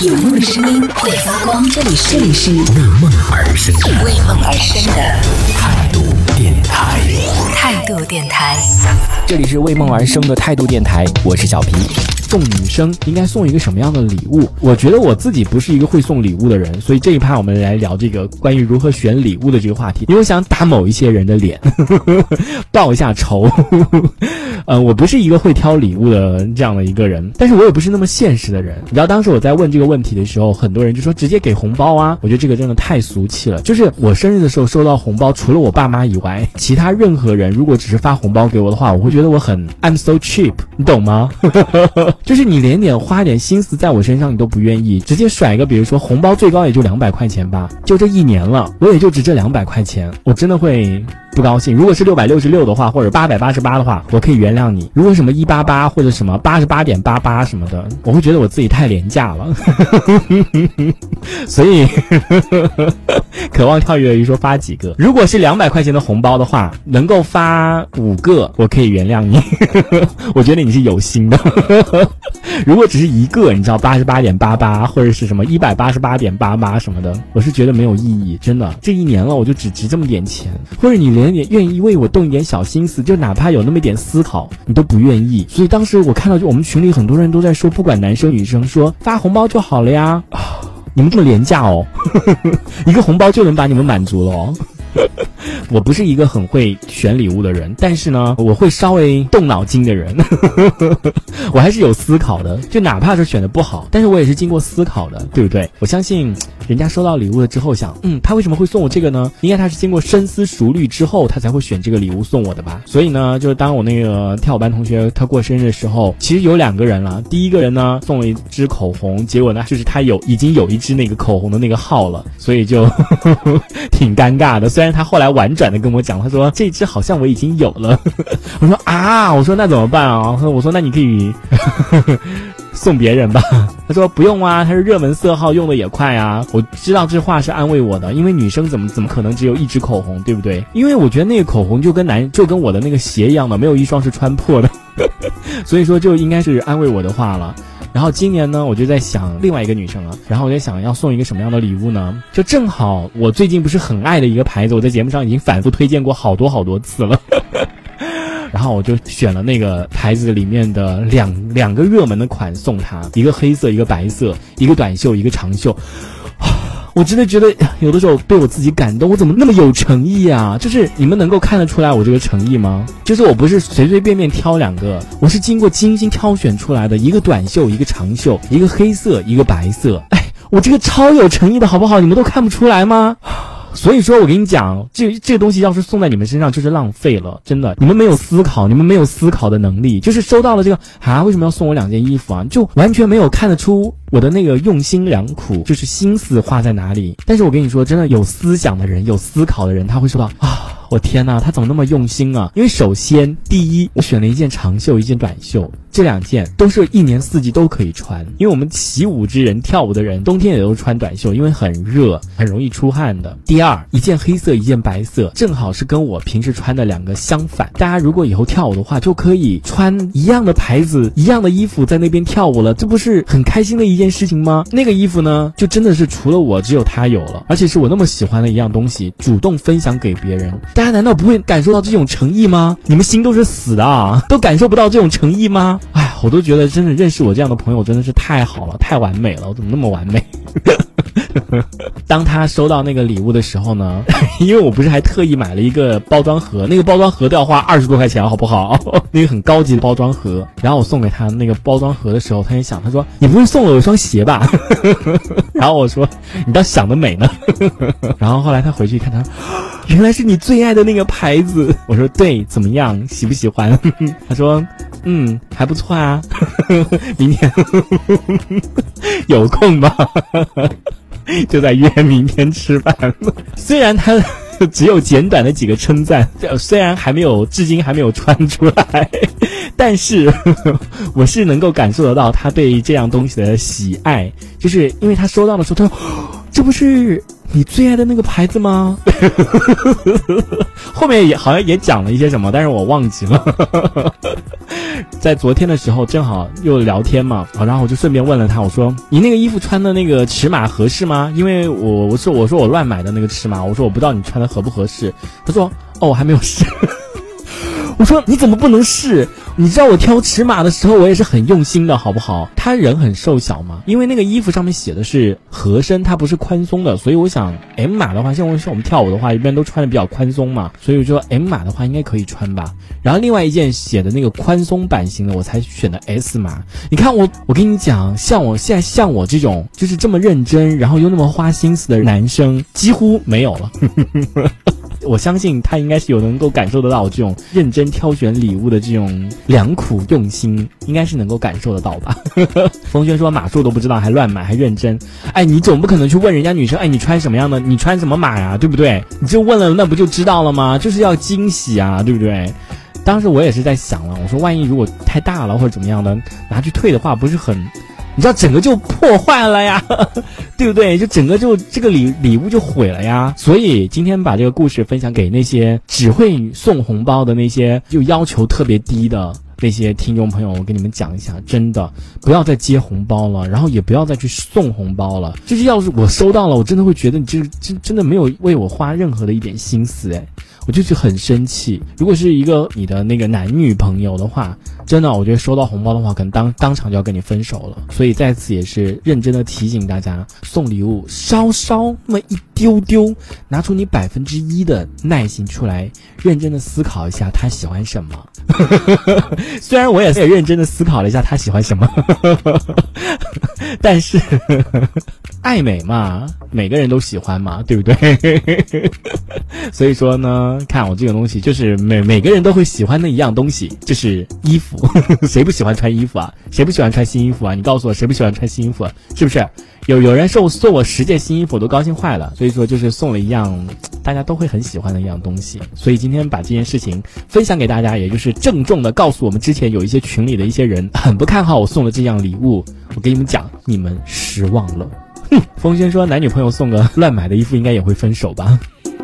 有梦的声音会发光，这里是为梦而生为梦而生的态度电台。态度电台。这里是为梦而生的态度电台，我是小皮。送女生应该送一个什么样的礼物？我觉得我自己不是一个会送礼物的人，所以这一趴我们来聊这个关于如何选礼物的这个话题。因为我想打某一些人的脸，报一下仇。呃，我不是一个会挑礼物的这样的一个人，但是我也不是那么现实的人。你知道，当时我在问这个问题的时候，很多人就说直接给红包啊。我觉得这个真的太俗气了。就是我生日的时候收到红包，除了我爸妈以外，其他任何人如果只是发红包给我的话，我会觉得我很 I'm so cheap，你懂吗？就是你连点花点心思在我身上，你都不愿意，直接甩一个，比如说红包最高也就两百块钱吧，就这一年了，我也就值这两百块钱，我真的会不高兴。如果是六百六十六的话，或者八百八十八的话，我可以原谅你。如果什么一八八或者什么八十八点八八什么的，我会觉得我自己太廉价了。所以，渴望跳跃鱼说发几个？如果是两百块钱的红包的话，能够发五个，我可以原谅你。我觉得你是有心的。如果只是一个，你知道八十八点八八或者是什么一百八十八点八八什么的，我是觉得没有意义。真的，这一年了，我就只值这么点钱，或者你连点愿意为我动一点小心思，就哪怕有那么一点思考，你都不愿意。所以当时我看到，就我们群里很多人都在说，不管男生女生，说发红包就好了呀。你们这么廉价哦，一个红包就能把你们满足了哦。我不是一个很会选礼物的人，但是呢，我会稍微动脑筋的人，我还是有思考的。就哪怕是选的不好，但是我也是经过思考的，对不对？我相信人家收到礼物了之后想，嗯，他为什么会送我这个呢？应该他是经过深思熟虑之后，他才会选这个礼物送我的吧。所以呢，就是当我那个跳舞班同学他过生日的时候，其实有两个人了。第一个人呢送了一支口红，结果呢就是他有已经有一支那个口红的那个号了，所以就 挺尴尬的。虽然他后来婉转的跟我讲，他说这支好像我已经有了。我说啊，我说那怎么办啊？我说那你可以 送别人吧。他说不用啊，他是热门色号，用的也快啊。我知道这话是安慰我的，因为女生怎么怎么可能只有一支口红，对不对？因为我觉得那个口红就跟男就跟我的那个鞋一样的，没有一双是穿破的，所以说就应该是安慰我的话了。然后今年呢，我就在想另外一个女生了。然后我在想要送一个什么样的礼物呢？就正好我最近不是很爱的一个牌子，我在节目上已经反复推荐过好多好多次了。然后我就选了那个牌子里面的两两个热门的款送她，一个黑色，一个白色，一个短袖，一个长袖。我真的觉得 有的时候被我自己感动，我怎么那么有诚意啊？就是你们能够看得出来我这个诚意吗？就是我不是随随便便挑两个，我是经过精心挑选出来的，一个短袖，一个长袖，一个黑色，一个白色。哎，我这个超有诚意的好不好？你们都看不出来吗？所以说我跟你讲，这这个东西要是送在你们身上就是浪费了，真的。你们没有思考，你们没有思考的能力，就是收到了这个啊，为什么要送我两件衣服啊？就完全没有看得出我的那个用心良苦，就是心思花在哪里。但是我跟你说，真的有思想的人，有思考的人，他会收到啊。我天呐，他怎么那么用心啊？因为首先，第一，我选了一件长袖，一件短袖，这两件都是一年四季都可以穿。因为我们习武之人，跳舞的人，冬天也都穿短袖，因为很热，很容易出汗的。第二，一件黑色，一件白色，正好是跟我平时穿的两个相反。大家如果以后跳舞的话，就可以穿一样的牌子、一样的衣服在那边跳舞了，这不是很开心的一件事情吗？那个衣服呢，就真的是除了我，只有他有了，而且是我那么喜欢的一样东西，主动分享给别人。大家难道不会感受到这种诚意吗？你们心都是死的啊，都感受不到这种诚意吗？哎，我都觉得真的认识我这样的朋友真的是太好了，太完美了。我怎么那么完美？当他收到那个礼物的时候呢，因为我不是还特意买了一个包装盒，那个包装盒都要花二十多块钱，好不好？那个很高级的包装盒。然后我送给他那个包装盒的时候，他也想，他说：“你不会送了我一双鞋吧？”然后我说：“你倒想得美呢。”然后后来他回去一看，他：“原来是你最爱的那个牌子。”我说：“对，怎么样？喜不喜欢？”他说：“嗯，还不错啊。明天有空吧？” 就在约明天吃饭了。虽然他 只有简短的几个称赞，虽然还没有，至今还没有穿出来，但是 我是能够感受得到他对这样东西的喜爱，就是因为他收到的时候，他说：“这不是你最爱的那个牌子吗？” 后面也好像也讲了一些什么，但是我忘记了。在昨天的时候正好又聊天嘛，然后我就顺便问了他，我说你那个衣服穿的那个尺码合适吗？因为我我说我说我乱买的那个尺码，我说我不知道你穿的合不合适。他说哦，我还没有试。我说你怎么不能试？你知道我挑尺码的时候，我也是很用心的，好不好？他人很瘦小嘛，因为那个衣服上面写的是合身，它不是宽松的，所以我想 M 码的话，像我像我们跳舞的话，一般都穿的比较宽松嘛，所以我说 M 码的话应该可以穿吧。然后另外一件写的那个宽松版型的，我才选的 S 码。你看我，我跟你讲，像我现在像我这种就是这么认真，然后又那么花心思的男生，几乎没有了。我相信他应该是有能够感受得到这种认真挑选礼物的这种良苦用心，应该是能够感受得到吧。冯轩说码数都不知道还乱买还认真，哎，你总不可能去问人家女生，哎，你穿什么样的？你穿什么码呀？对不对？你就问了，那不就知道了吗？就是要惊喜啊，对不对？当时我也是在想了，我说万一如果太大了或者怎么样的，拿去退的话，不是很？你知道整个就破坏了呀，对不对？就整个就这个礼礼物就毁了呀。所以今天把这个故事分享给那些只会送红包的那些就要求特别低的那些听众朋友，我跟你们讲一下，真的不要再接红包了，然后也不要再去送红包了。就是要是我收到了，我真的会觉得你这真真的没有为我花任何的一点心思，哎。我就是很生气。如果是一个你的那个男女朋友的话，真的，我觉得收到红包的话，可能当当场就要跟你分手了。所以在此也是认真的提醒大家，送礼物稍稍那么一丢丢，拿出你百分之一的耐心出来，认真的思考一下他喜欢什么。虽然我也是认真的思考了一下他喜欢什么，但是爱美嘛，每个人都喜欢嘛，对不对？所以说呢，看我这个东西，就是每每个人都会喜欢的一样东西，就是衣服。谁不喜欢穿衣服啊？谁不喜欢穿新衣服啊？你告诉我，谁不喜欢穿新衣服？是不是？有有人送送我十件新衣服，我都高兴坏了。所以说，就是送了一样大家都会很喜欢的一样东西。所以今天把这件事情分享给大家，也就是郑重的告诉我们之前有一些群里的一些人很不看好我送的这样礼物。我跟你们讲，你们失望了。哼，风轩说，男女朋友送个乱买的衣服，应该也会分手吧？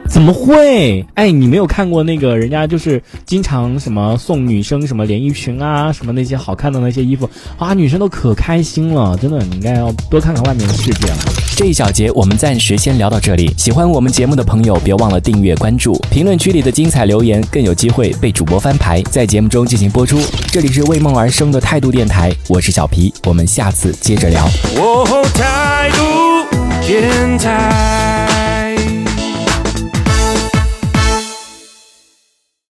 怎么会？哎，你没有看过那个人家就是经常什么送女生什么连衣裙啊，什么那些好看的那些衣服啊，女生都可开心了。真的，你应该要多看看外面的世界了。这一小节我们暂时先聊到这里。喜欢我们节目的朋友，别忘了订阅关注。评论区里的精彩留言更有机会被主播翻牌，在节目中进行播出。这里是为梦而生的态度电台，我是小皮，我们下次接着聊。态度电台。